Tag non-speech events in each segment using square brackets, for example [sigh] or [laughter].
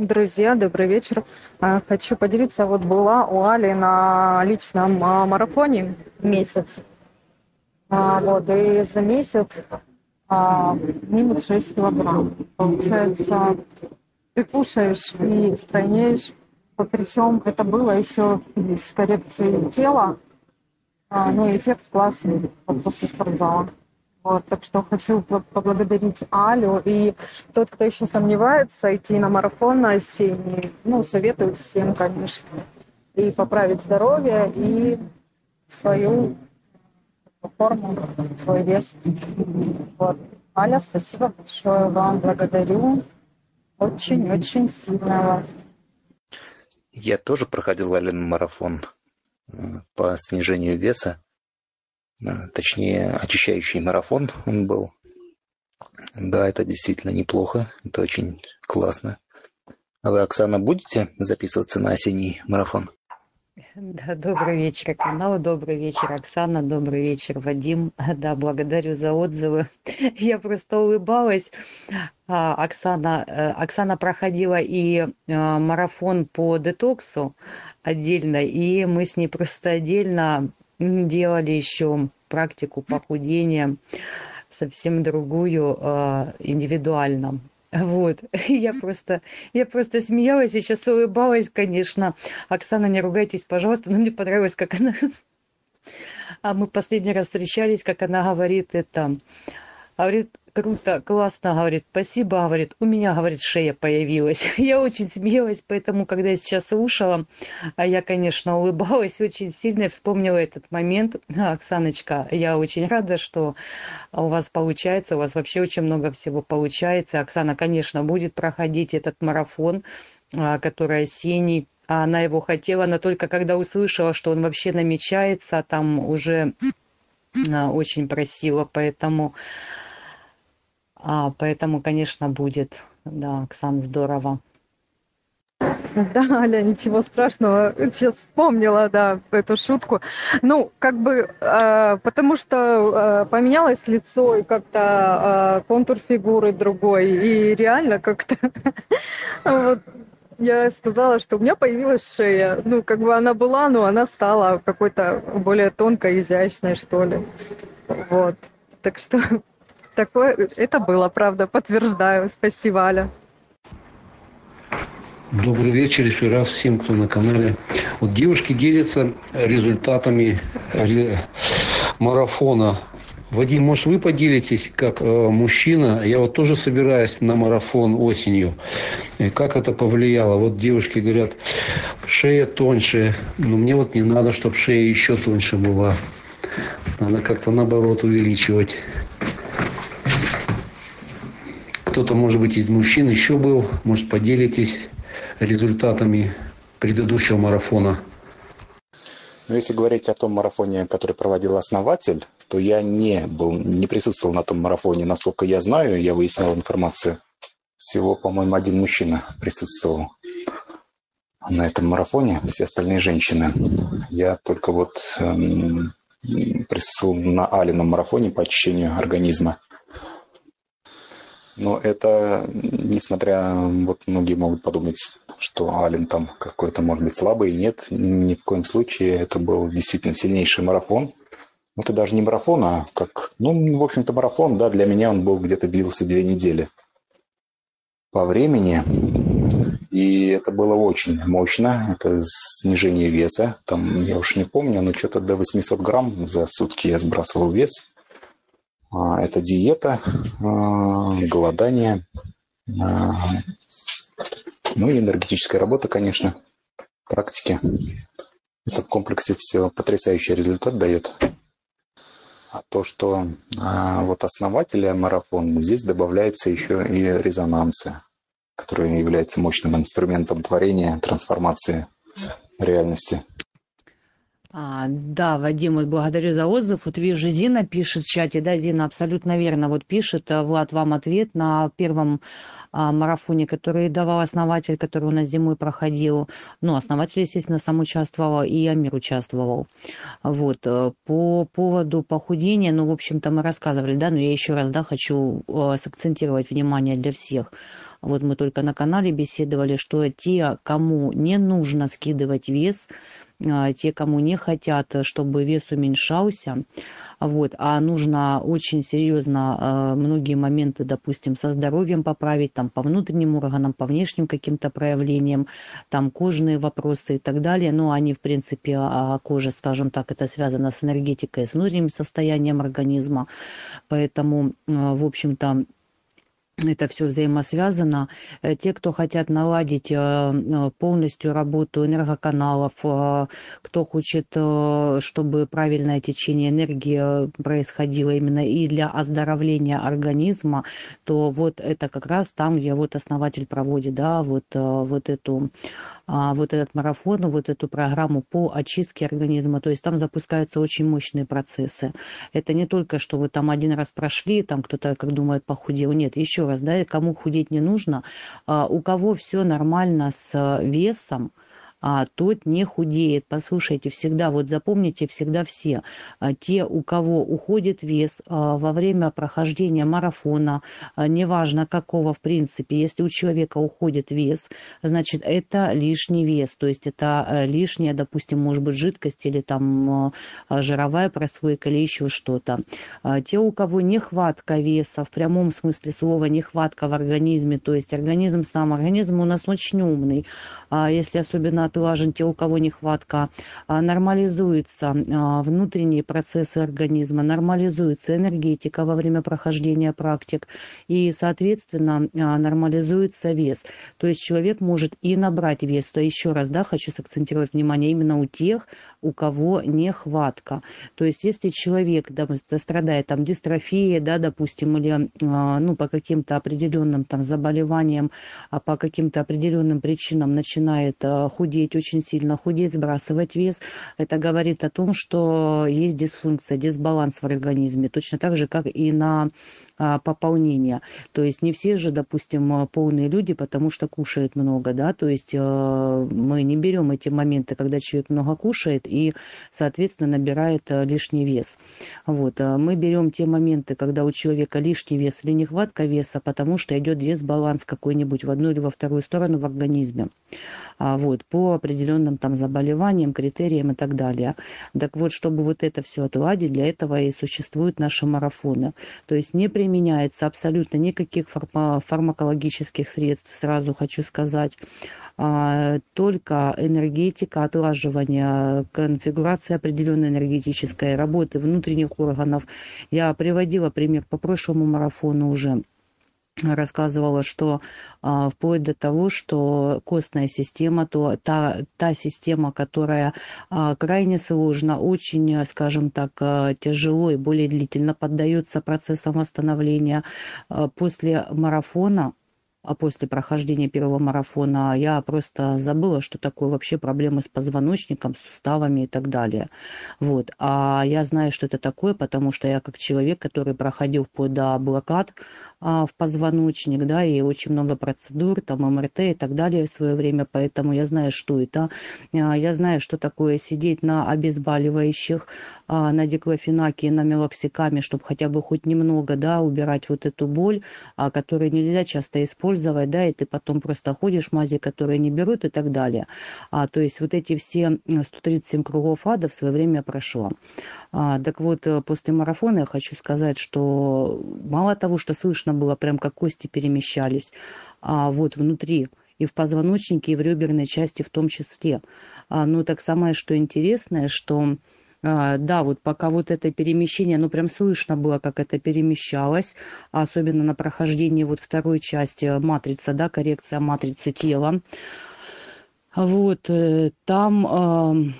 Друзья, добрый вечер. А, Хочу поделиться, вот была у Али на личном а, марафоне месяц. А, Вот, и за месяц минус 6 килограмм. Получается, ты кушаешь и стройнеешь. Причем это было еще с коррекцией тела. Ну, эффект классный вот после спортзала. Вот, так что хочу по- поблагодарить Алю. И тот, кто еще сомневается, идти на марафон на осенний, ну, советую всем, конечно. И поправить здоровье, и свою форму, свой вес. Вот. Аля, спасибо большое вам, благодарю. Очень-очень сильно вас. Я тоже проходил Ален марафон э, по снижению веса. Точнее, очищающий марафон он был. Да, это действительно неплохо. Это очень классно. А вы, Оксана, будете записываться на осенний марафон? Да, добрый вечер, канал, добрый вечер, Оксана, добрый вечер, Вадим. Да, благодарю за отзывы. [laughs] Я просто улыбалась. А, Оксана, э, Оксана проходила и э, марафон по детоксу отдельно, и мы с ней просто отдельно делали еще практику похудения, совсем другую, э, индивидуально. Вот, [laughs] я просто, я просто смеялась и сейчас улыбалась, конечно. Оксана, не ругайтесь, пожалуйста, но мне понравилось, как она... [laughs] А мы последний раз встречались, как она говорит это... Говорит, круто, классно, говорит, спасибо, говорит, у меня, говорит, шея появилась. [laughs] Я очень смеялась, поэтому, когда я сейчас слушала, а я, конечно, улыбалась очень сильно вспомнила этот момент. Оксаночка, я очень рада, что у вас получается, у вас вообще очень много всего получается. Оксана, конечно, будет проходить этот марафон, а, который осенний. А Она его хотела, но только когда услышала, что он вообще намечается, там уже а, очень просила, поэтому, а, поэтому, конечно, будет. Да, Оксан, здорово. Да, Аля, ничего страшного. Сейчас вспомнила, да, эту шутку. Ну, как бы, э, потому что э, поменялось лицо и как-то э, контур фигуры другой. И реально как-то [laughs] вот я сказала, что у меня появилась шея. Ну, как бы она была, но она стала какой-то более тонкой, изящной, что ли. Вот. Так что такое, это было, правда, подтверждаю. Спасибо, Аля. Добрый вечер еще раз всем, кто на канале. Вот девушки делятся результатами ре- марафона. Вадим, может вы поделитесь, как э, мужчина, я вот тоже собираюсь на марафон осенью, И как это повлияло? Вот девушки говорят, шея тоньше, но мне вот не надо, чтобы шея еще тоньше была. Надо как-то наоборот увеличивать. Кто-то, может быть, из мужчин еще был, может, поделитесь результатами предыдущего марафона. Но если говорить о том марафоне, который проводил основатель, то я не был, не присутствовал на том марафоне. Насколько я знаю, я выяснял информацию. Всего, по-моему, один мужчина присутствовал на этом марафоне, все остальные женщины. Я только вот эм, присутствовал на Алином марафоне по очищению организма. Но это, несмотря, вот многие могут подумать, что Ален там какой-то, может быть, слабый. Нет, ни в коем случае. Это был действительно сильнейший марафон. Ну, это даже не марафон, а как, ну, в общем-то, марафон, да, для меня он был где-то длился две недели по времени. И это было очень мощно. Это снижение веса. Там, я уж не помню, но что-то до 800 грамм за сутки я сбрасывал вес. А, Это диета, а, голодание, а, ну и энергетическая работа, конечно, практики. Это в комплексе все потрясающий результат дает. А то, что вот основателя марафона, здесь добавляется еще и резонансы, которые являются мощным инструментом творения, трансформации реальности. А, да, Вадим, вот благодарю за отзыв. Вот вижу, Зина пишет в чате, да, Зина абсолютно верно вот пишет. А, Влад, вам ответ на первом а, марафоне, который давал основатель, который у нас зимой проходил. Ну, основатель, естественно, сам участвовал, и Амир участвовал. Вот. э, По поводу похудения, ну, в общем-то, мы рассказывали, да, но я еще раз, да, хочу э, сакцентировать внимание для всех. вот мы только на канале беседовали, что те, кому не нужно скидывать вес, те, кому не хотят, чтобы вес уменьшался, вот, а нужно очень серьезно э, многие моменты, допустим, со здоровьем поправить, там, по внутренним органам, по внешним каким-то проявлениям, там, кожные вопросы и так далее. Но они, в принципе, а, кожа, скажем так, это связано с энергетикой, с внутренним состоянием организма. Поэтому, э, в общем-то, это все взаимосвязано. Э, те, кто хотят наладить э, э, полностью работу энергоканалов, кто хочет, чтобы правильное течение энергии происходило именно и для оздоровления организма, то вот это как раз там, где вот основатель проводит, да, вот, вот эту а, вот этот марафон, вот эту программу по очистке организма. То есть там запускаются очень мощные процессы. Это не только, что вы там один раз прошли, там кто-то, как думает, похудел. Нет, еще раз, да, кому худеть не нужно, а, у кого все нормально с весом, а тот не худеет. Послушайте, всегда, вот запомните, всегда все, а, те, у кого уходит вес а, во время прохождения марафона, а, неважно какого, в принципе, если у человека уходит вес, значит, это лишний вес, то есть это лишняя, допустим, может быть, жидкость или там жировая прослойка или еще что-то. Те, у кого нехватка веса, в прямом смысле слова нехватка в организме, то есть организм сам, организм у нас очень умный, если особенно отлажен, те, у кого нехватка, а, нормализуются а, внутренние процессы организма, нормализуется энергетика во время прохождения практик и, соответственно, а, нормализуется вес. То есть человек может и набрать вес. То еще раз, да, хочу сакцентировать внимание именно у тех, у кого нехватка. То есть если человек да, страдает там дистрофией, да, допустим, или ну, по каким-то определенным там заболеваниям, по каким-то определенным причинам начинает худеть, худеть очень сильно, худеть, сбрасывать вес, это говорит о том, что есть дисфункция, дисбаланс в организме, точно так же, как и на а, пополнение. То есть не все же, допустим, полные люди, потому что кушают много, да, то есть э, мы не берем эти моменты, когда человек много кушает и, соответственно, набирает э, лишний вес. Вот. Мы берем те моменты, когда у человека лишний вес или нехватка веса, потому что идет дисбаланс какой-нибудь в одну или во вторую сторону в организме. А, вот, по определенным там заболеваниям, критериям и так далее. Так вот, чтобы вот это все отладить, для этого и существуют наши марафоны. То есть не применяется абсолютно никаких фарма фармакологических средств, сразу хочу сказать а, только энергетика, отлаживание, конфигурация определенной энергетической работы внутренних органов. Я приводила пример по прошлому марафону уже рассказывала, что а, вплоть до того, что костная система, то та, та система, которая а, крайне сложно, очень, скажем так, а, тяжело и более длительно поддается процессам восстановления, а, после марафона а после прохождения первого марафона я просто забыла, что такое вообще проблемы с позвоночником, с суставами и так далее. Вот. А я знаю, что это такое, потому что я как человек, который проходил вплоть до блокад в позвоночник, да, и очень много процедур, там МРТ и так далее в свое время, поэтому я знаю, что это. А, я знаю, что такое сидеть на обезболивающих, а, на диклофенаке на мелоксикаме, чтобы хотя бы хоть немного, да, убирать вот эту боль, а, которую нельзя часто использовать, да, и ты потом просто ходишь, мази, которые не берут и так далее. А, то есть вот эти все 137 кругов ада в свое время прошла. А, так вот, э, после марафона я хочу сказать, что мало того, что слышно было, прям как кости перемещались, а вот внутри и в позвоночнике, и в реберной части в том числе. А, ну, так самое, что интересное, что а, да, вот пока вот это перемещение, ну прям слышно было, как это перемещалось, особенно на прохождении вот второй части матрицы, да, коррекция матрицы тела. Вот, э, там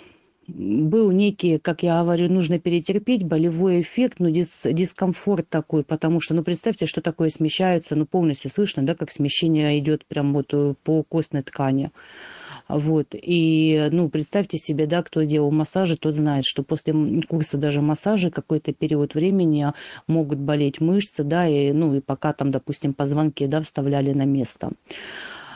был некий, как я говорю, нужно перетерпеть болевой эффект, ну, дис, дискомфорт такой, потому что, ну, представьте, что такое смещаются, ну, полностью слышно, да, как смещение идет прям вот э, по костной ткани. Вот. И, ну, представьте себе, да, кто делал массажи, тот знает, что после курса даже массажа какой-то период времени могут болеть мышцы, да, и, ну, и пока там, допустим, позвонки, да, вставляли на место.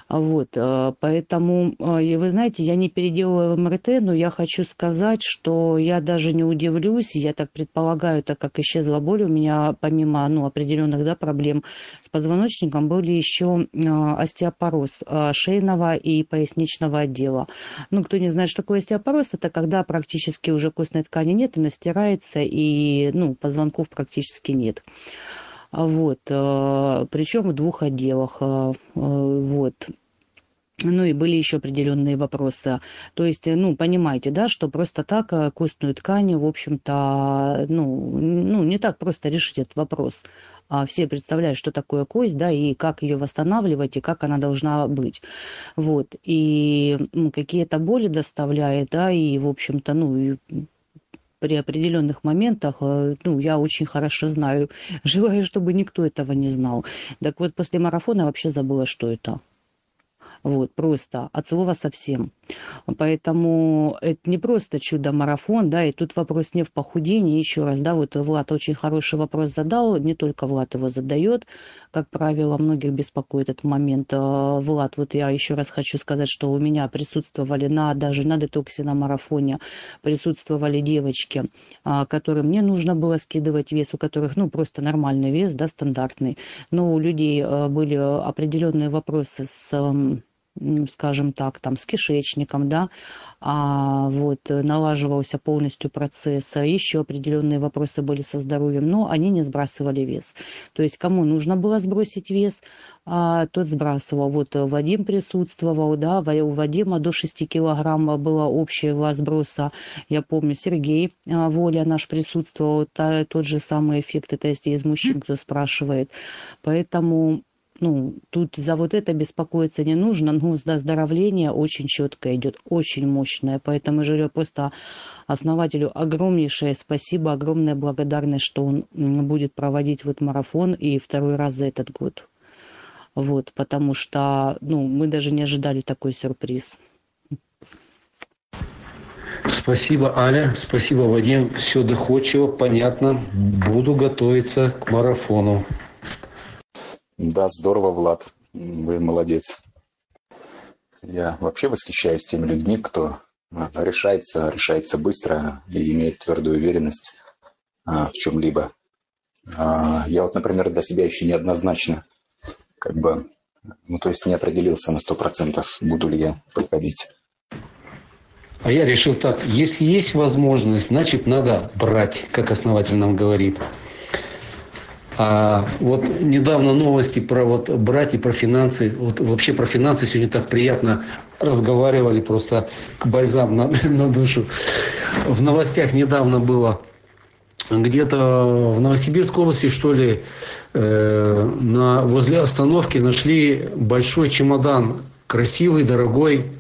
Вот, э, поэтому, э, и вы знаете, я не переделала МРТ, но я хочу сказать, что я даже не удивлюсь, я так предполагаю, так как исчезла боль, у меня помимо ну, определенных да, проблем с позвоночником были еще э, остеопороз шейного и поясничного отдела. Ну, кто не знает, что такое остеопороз, это когда практически уже костной ткани нет, она стирается, и ну, позвонков практически нет. Вот, причем в двух отделах. Вот. Ну и были еще определенные вопросы. То есть, ну, понимаете, да, что просто так э, костную ткань, в общем-то, ну, ну, не так просто решить этот вопрос. А все представляют, что такое кость, да, и как ее восстанавливать, и как она должна быть. Вот. И какие-то боли доставляет, да, и, в общем-то, ну, при определенных моментах, э, ну, я очень хорошо знаю. [laughs] Желаю, чтобы никто этого не знал. Так вот, после марафона вообще забыла, что это. Вот, просто от слова совсем. Поэтому это не просто чудо-марафон, да, и тут вопрос не в похудении, еще раз, да, вот Влад очень хороший вопрос задал, не только Влад его задает, как правило, многих беспокоит этот момент. А, Влад, вот я еще раз хочу сказать, что у меня присутствовали на, даже на детоксе на марафоне, присутствовали девочки, а, которым не нужно было скидывать вес, у которых, ну, просто нормальный вес, да, стандартный, но у людей а, были определенные вопросы с скажем так, там, с кишечником, да, а, вот, налаживался полностью процесс, еще определенные вопросы были со здоровьем, но они не сбрасывали вес. То есть кому нужно было сбросить вес, а, тот сбрасывал. Вот Вадим присутствовал, да, у Вадима до 6 килограмм было общего сброса. Я помню, Сергей а, Воля наш присутствовал, та, тот же самый эффект, это если из мужчин кто спрашивает. Поэтому ну, тут за вот это беспокоиться не нужно, но оздоровление очень четко идет, очень мощное. Поэтому я просто основателю огромнейшее спасибо, огромная благодарность, что он будет проводить вот марафон и второй раз за этот год. Вот, потому что, ну, мы даже не ожидали такой сюрприз. Спасибо, Аля. Спасибо, Вадим. Все доходчиво, понятно. Буду готовиться к марафону. Да, здорово, Влад. Вы молодец. Я вообще восхищаюсь теми людьми, кто а, решается, решается быстро и имеет твердую уверенность а, в чем-либо. А, я вот, например, для себя еще неоднозначно как бы, ну, то есть не определился на сто процентов, буду ли я проходить. А я решил так, если есть возможность, значит надо брать, как основатель нам говорит. А вот недавно новости про вот брать и про финансы, вот вообще про финансы сегодня так приятно разговаривали, просто бальзам на, [laughs] на душу. В новостях недавно было, где-то в Новосибирской области, что ли, э, на, возле остановки нашли большой чемодан, красивый, дорогой,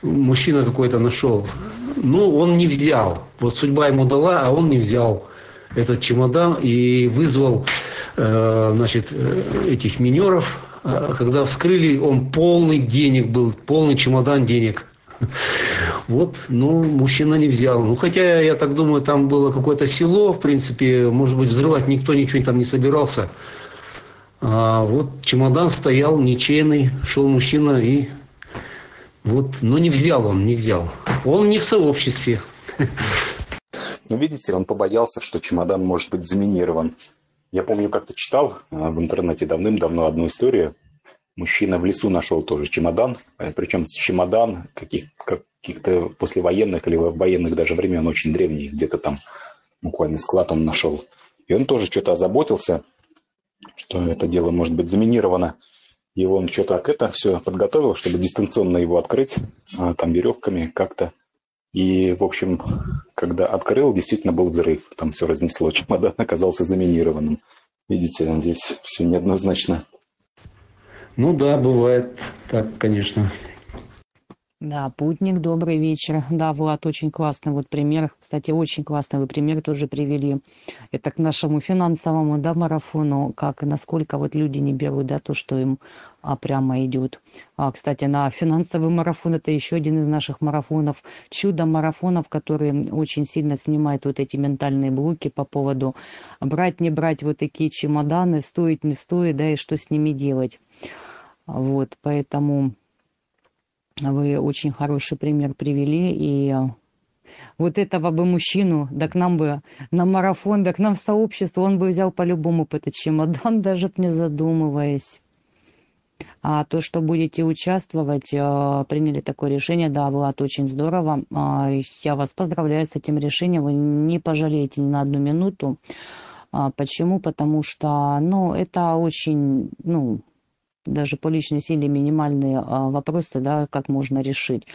мужчина какой-то нашел. Ну, он не взял. Вот судьба ему дала, а он не взял этот чемодан и вызвал э, значит, э, этих минеров. Э, когда вскрыли, он полный денег был, полный чемодан денег. [laughs] Вот, ну, мужчина не взял. Ну, хотя, я так думаю, там было какое-то село, в принципе, может быть, взрывать никто ничего там не собирался. А вот чемодан стоял ничейный, шел мужчина и вот, но не взял он, не взял. Он не в сообществе. [laughs] Ну, видите, он побоялся, что чемодан может быть заминирован. Я помню, как-то читал а, в интернете давным-давно одну историю. Мужчина в лесу нашел тоже чемодан, э, причем чемодан каких- каких-то послевоенных или военных даже времен, очень древний, где-то там буквально склад он нашел. И он тоже что-то озаботился, что это дело может быть заминировано. И он что-то это все подготовил, чтобы дистанционно его открыть, а, там веревками как-то. И, в общем, когда открыл, действительно был взрыв. Там все разнесло. [laughs] Чемодан оказался заминированным. Видите, здесь все неоднозначно. Ну да, бывает так, конечно. Да, путник, добрый вечер. Да, Влад, очень классный вот пример. Кстати, очень классный вы пример тоже привели. Это к нашему финансовому, да, марафону, как и насколько вот люди не берут, да, то, что им а, прямо идет. А, кстати, на финансовый марафон это еще один из наших марафонов, чудо-марафонов, который очень сильно снимает вот эти ментальные блоки по поводу брать, не брать вот такие чемоданы, стоит, не стоит, да, и что с ними делать. Вот, поэтому вы очень хороший пример привели, и вот этого бы мужчину, да к нам бы на марафон, да к нам в сообщество, он бы взял по-любому по этот чемодан, [laughs] даже не задумываясь. А то, что будете участвовать, э, приняли такое решение, да, Влад, очень здорово. А, я вас поздравляю с этим решением, вы не пожалеете ни на одну минуту. А, почему? Потому что, ну, это очень, ну, даже по личной силе минимальные а, вопросы, да, как можно решить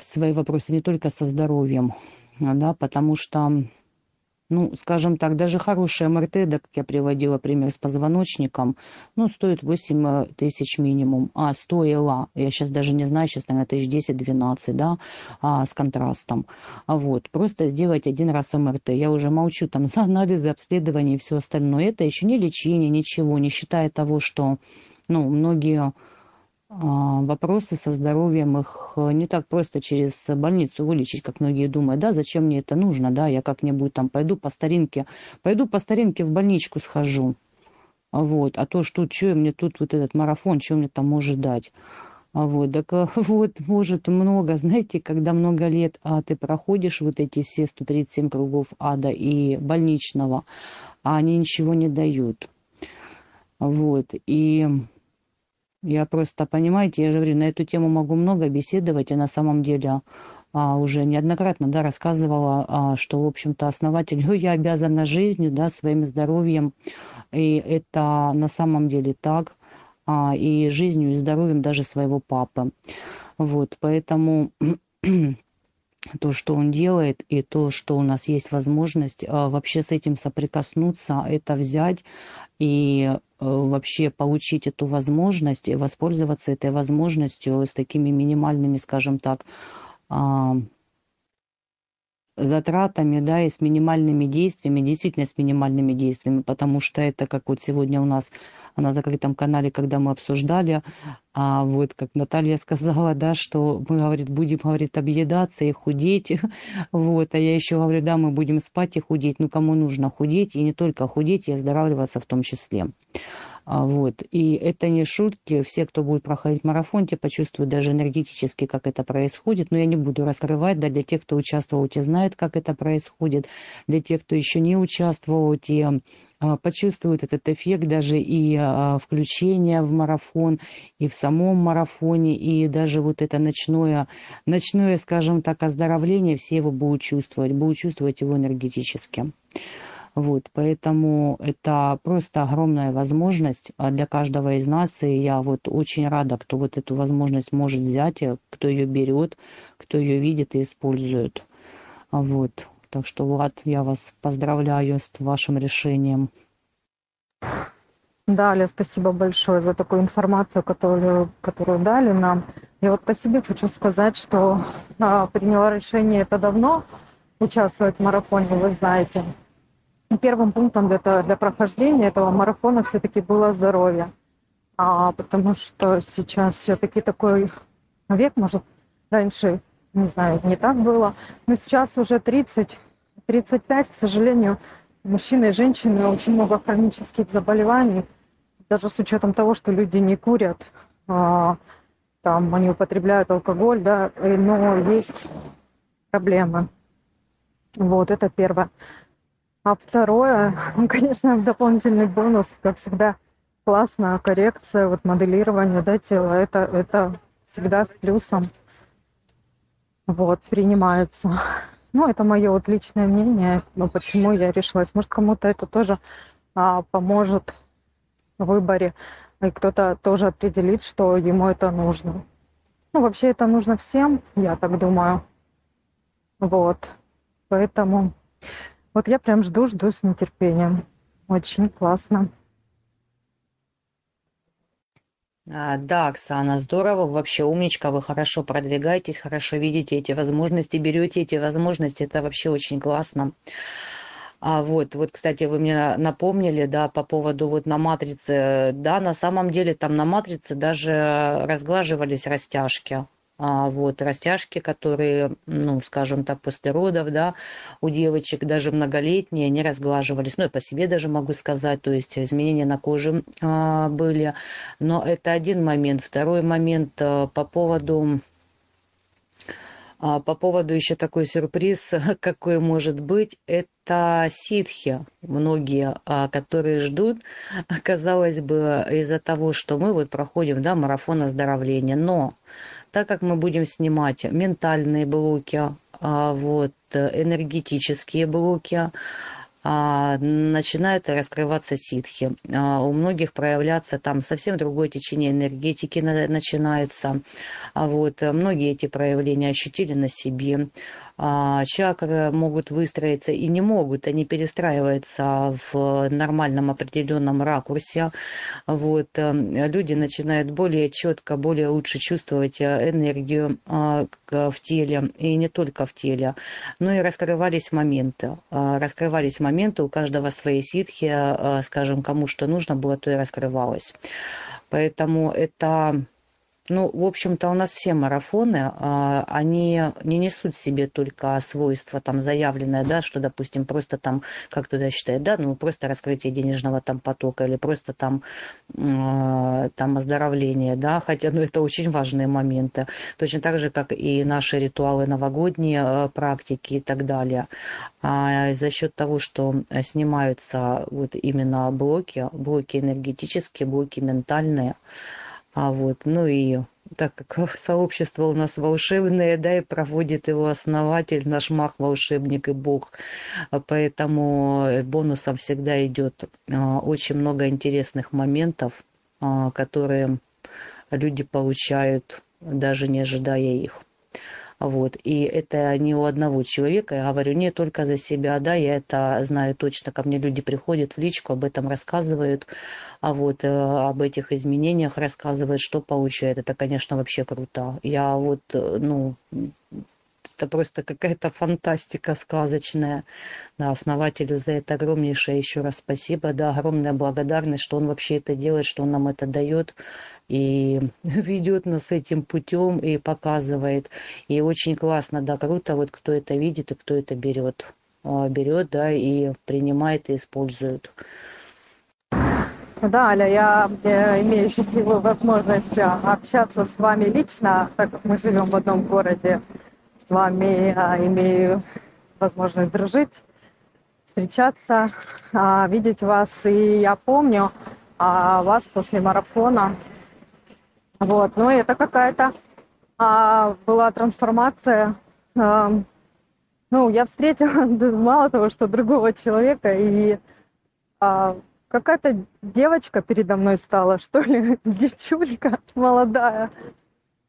свои вопросы не только со здоровьем, да, потому что ну, скажем так, даже хорошая МРТ, да, как я приводила пример с позвоночником, ну, стоит 8 э, тысяч минимум. А, стоила, я сейчас даже не знаю, сейчас, наверное, тысяч 10-12, да, а, с контрастом. А вот, просто сделать один раз МРТ. Я уже молчу там за анализы, обследования и все остальное. Это еще не лечение, ничего, не считая того, что, ну, многие вопросы со здоровьем, их э, не так просто через больницу вылечить, как многие думают, да, зачем мне это нужно, да, я как-нибудь там пойду по старинке, пойду по старинке в больничку схожу, вот, а то, что, что мне тут вот этот марафон, что мне там может дать, вот, так э, [laughs] вот, может много, знаете, когда много лет а ты проходишь вот эти все 137 кругов ада и больничного, а они ничего не дают, вот, и я просто, понимаете, я же говорю, на эту тему могу много беседовать, и на самом деле а, уже неоднократно да, рассказывала, а, что, в общем-то, основатель, я обязана жизнью, да, своим здоровьем, и это на самом деле так, а, и жизнью, и здоровьем даже своего папы. Вот, поэтому [clears throat] то, что он делает, и то, что у нас есть возможность а, вообще с этим соприкоснуться, это взять и вообще получить эту возможность и воспользоваться этой возможностью с такими минимальными, скажем так, а, затратами, да, и с минимальными действиями, действительно с минимальными действиями, потому что это, как вот сегодня у нас на закрытом канале, когда мы обсуждали, а вот как Наталья [laughs] сказала, да, что мы, говорит, будем, говорит, объедаться и худеть, [laughs] вот, а я еще говорю, да, мы будем спать и худеть, ну, кому нужно худеть, и не только худеть, и оздоравливаться в том числе. А, вот. И это не шутки. Все, кто будет проходить марафон, те почувствуют даже энергетически, как это происходит. Но я не буду раскрывать. Да, для тех, кто участвовал, те знают, как это происходит. Для тех, кто еще не участвовал, те а, почувствуют этот эффект даже и а, включение в марафон, и в самом марафоне, и даже вот это ночное, ночное, скажем так, оздоровление, все его будут чувствовать, будут чувствовать его энергетически. Вот, поэтому это просто огромная возможность а, для каждого из нас, и я вот очень рада, кто вот эту возможность может взять, кто ее берет, кто ее видит и использует. Вот, так что, Влад, я вас поздравляю с вашим решением. Да, Аля, спасибо большое за такую информацию, которую, которую дали нам. Я вот по себе хочу сказать, что а, приняла решение это давно участвовать в марафоне, вы знаете первым пунктом для, для прохождения этого марафона все-таки было здоровье. А, потому что сейчас все-таки такой век, может, раньше, не знаю, не так было, но сейчас уже 30, 35, к сожалению, мужчины и женщины очень много хронических заболеваний, даже с учетом того, что люди не курят, а, там они употребляют алкоголь, да, но есть проблемы. Вот, это первое. А второе, [laughs] ну, конечно, дополнительный бонус, как всегда, классная коррекция, вот моделирование да, тела, это, это всегда с плюсом вот, принимается. [laughs] Ну, это мое вот личное мнение, но почему я решилась. Может, кому-то это тоже а, поможет в выборе, и кто-то тоже определит, что ему это нужно. Ну, вообще это нужно всем, я так думаю. Вот. Поэтому вот я прям жду, жду с нетерпением. Очень классно. А, да, Оксана, здорово, вообще умничка, вы хорошо продвигаетесь, хорошо видите эти возможности, берете эти возможности, это вообще очень классно. А вот, вот, кстати, вы мне напомнили, да, по поводу вот на матрице, да, на самом деле там на матрице даже разглаживались растяжки, а, вот, растяжки, которые, ну, скажем так, после родов, да, у девочек даже многолетние, не разглаживались, ну, я по себе даже могу сказать, то есть изменения на коже а, были, но это один момент. Второй момент а, по поводу а, по поводу еще такой сюрприз, [laughs] какой может быть, это ситхи. Многие, а, которые ждут, [laughs] казалось бы, из-за того, что мы вот проходим да, марафон оздоровления. Но так как мы будем снимать ментальные блоки, а, вот, энергетические блоки, а, начинает раскрываться ситхи. А, у многих проявляться там совсем другое течение энергетики начинается. Вот, многие эти проявления ощутили на себе. А, чакры могут выстроиться и не могут, они перестраиваются в нормальном определенном ракурсе. Вот. Э, люди начинают более четко, более лучше чувствовать э, энергию а, в теле, и не только в теле, но и раскрывались моменты. А, раскрывались моменты, у каждого свои ситхи, скажем, кому что нужно было, то и раскрывалось. Поэтому это ну, в общем-то, у нас все марафоны, а, они не несут в себе только свойства там заявленное, да, что, допустим, просто там, как туда считает, да, ну, просто раскрытие денежного там потока или просто там, а, там оздоровление, да, хотя, ну, это очень важные моменты. Точно так же, как и наши ритуалы новогодние, а, практики и так далее. А за счет того, что снимаются вот именно блоки, блоки энергетические, блоки ментальные, а вот, ну и так как [laughs] сообщество у нас волшебное, да, и проводит его основатель, наш мах, волшебник и бог. Поэтому бонусом всегда идет а, очень много интересных моментов, а, которые люди получают, даже не ожидая их. Вот. И это не у одного человека, я говорю не только за себя, да, я это знаю точно, ко мне люди приходят в личку, об этом рассказывают, а вот э, об этих изменениях рассказывают, что получают. Это, конечно, вообще круто. Я вот, э, ну, это просто какая-то фантастика сказочная. Да, основателю за это огромнейшее еще раз спасибо. Да, огромная благодарность, что он вообще это делает, что он нам это дает и [laughs] ведет нас этим путем и показывает. И очень классно, да, круто, вот кто это видит и кто это берет. А, берет, да, и принимает и использует. Да, Аля, я, я имею счастливую возможность общаться с вами лично, так как мы живем в одном городе. С вами а, имею возможность дружить, встречаться, а, видеть вас. И я помню а, вас после марафона вот, ну это какая-то а, была трансформация. А, ну, я встретила [laughs] мало того, что другого человека, и а, какая-то девочка передо мной стала, [laughs] что ли, девчулька молодая.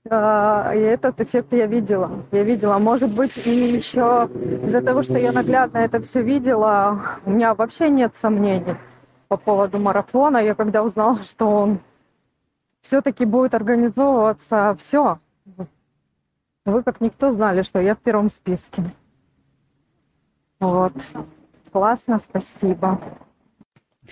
А, и этот эффект я видела. Я видела, может быть, и еще из-за того, что я наглядно это все видела, у меня вообще нет сомнений по поводу марафона. Я когда узнала, что он все-таки будет организовываться все. Вы как никто знали, что я в первом списке. Вот. Классно, спасибо.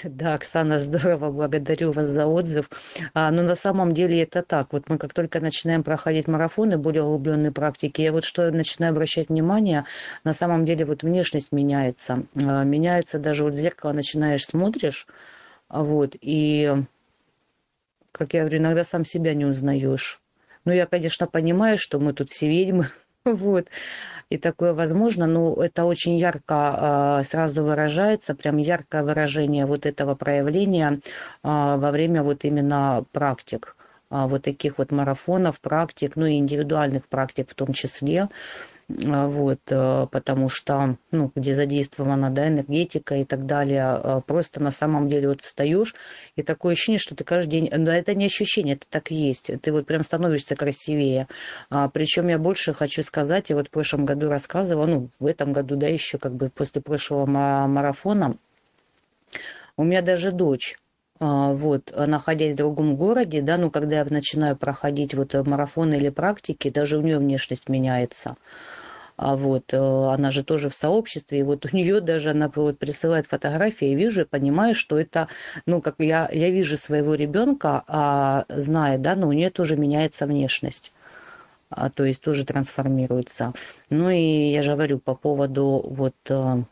Да, Оксана, здорово, благодарю вас за отзыв. А, но на самом деле это так. Вот мы как только начинаем проходить марафоны, более углубленные практики, я вот что начинаю обращать внимание, на самом деле вот внешность меняется. А, меняется даже вот в зеркало начинаешь, смотришь, вот, и как я говорю, иногда сам себя не узнаешь. Ну, я, конечно, понимаю, что мы тут все ведьмы, [laughs] вот, и такое возможно, но это очень ярко э, сразу выражается, прям яркое выражение вот этого проявления э, во время вот именно практик, э, вот таких вот марафонов, практик, ну и индивидуальных практик в том числе. А, вот, э, потому что, ну, где задействована, да, энергетика и так далее, а, просто на самом деле вот встаешь, и такое ощущение, что ты каждый день, да, это не ощущение, это так и есть, ты вот прям становишься красивее, а, причем я больше хочу сказать, я вот в прошлом году рассказывала, ну, в этом году, да, еще как бы после прошлого марафона, у меня даже дочь, вот, находясь в другом городе, да, ну, когда я начинаю проходить вот марафоны или практики, даже у нее внешность меняется а вот, э, она же тоже в сообществе, и вот у нее даже она вот присылает фотографии, я вижу и понимаю, что это, ну, как я, я вижу своего ребенка, а, зная, да, но у нее тоже меняется внешность. а, то есть тоже трансформируется. Ну и я же говорю по поводу вот э,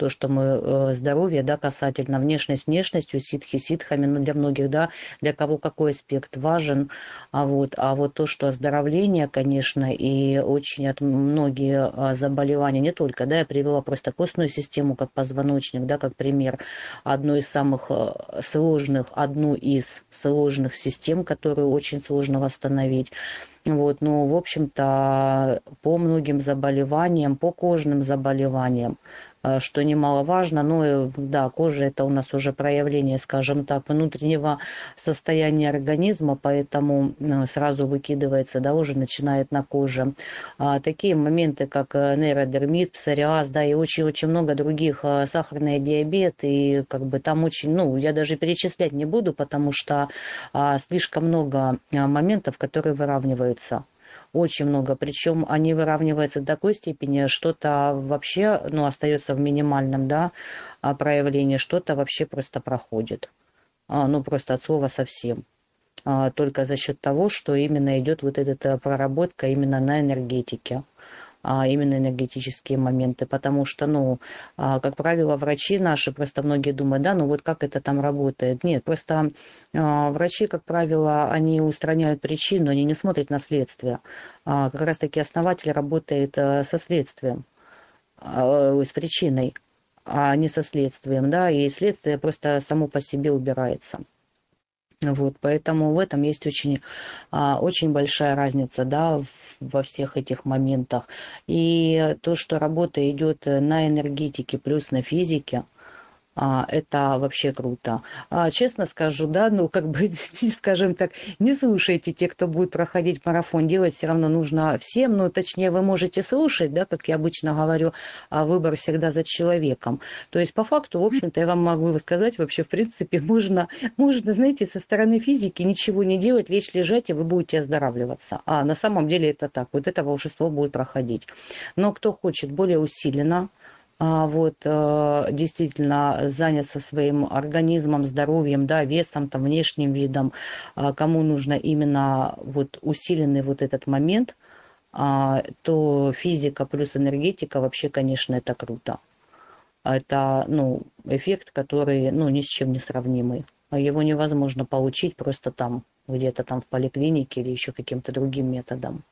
то, что мы э, здоровье, да, касательно внешность внешностью, ситхи ситхами, ну, для многих, да, для кого какой аспект важен, а вот, а вот то, что оздоровление, конечно, и очень от многие а, заболевания, не только, да, я привела просто костную систему как позвоночник, да, как пример, одну из самых э, сложных, одну из сложных систем, которую очень сложно восстановить. Вот, ну, в общем-то, по многим заболеваниям, по кожным заболеваниям, что немаловажно. Ну, да, кожа это у нас уже проявление, скажем так, внутреннего состояния организма, поэтому э, сразу выкидывается, да, уже начинает на коже. А, такие моменты, как э, нейродермит, псориаз, да, и очень-очень много других, сахарный диабет, и как бы там очень, ну, я даже перечислять не буду, потому что а, слишком много моментов, которые выравниваются очень много. Причем они выравниваются до такой степени, что-то вообще ну, остается в минимальном да, а, проявлении, что-то вообще просто проходит. А, ну, просто от слова совсем. А, только за счет того, что именно идет вот эта проработка именно на энергетике именно энергетические моменты, потому что, ну, а, как правило, врачи наши, просто многие думают, да, ну вот как это там работает. Нет, просто а, врачи, как правило, они устраняют причину, они не смотрят на следствие. А, как раз-таки основатель работает а, со следствием, а, с причиной, а не со следствием, да, и следствие просто само по себе убирается. Вот, поэтому в этом есть очень, а, очень большая разница да, во всех этих моментах. И то, что работа идет на энергетике плюс на физике – это вообще круто. А, честно скажу, да, ну, как бы, [laughs] скажем так, не слушайте те, кто будет проходить марафон, делать все равно нужно всем, ну, точнее, вы можете слушать, да, как я обычно говорю, а выбор всегда за человеком. То есть, по факту, в общем-то, я вам могу сказать, вообще, в принципе, [laughs] можно, можно, знаете, со стороны физики ничего не делать, лечь, лежать, и вы будете оздоравливаться. А на самом деле это так, вот это волшебство будет проходить. Но кто хочет более усиленно, а, вот, э, действительно заняться своим организмом, здоровьем, да, весом, там, внешним видом, а, кому нужно именно вот усиленный вот этот момент, а, то физика плюс энергетика вообще, конечно, это круто. Это, ну, эффект, который, ну, ни с чем не сравнимый. Его невозможно получить просто там, где-то там в поликлинике или еще каким-то другим методом.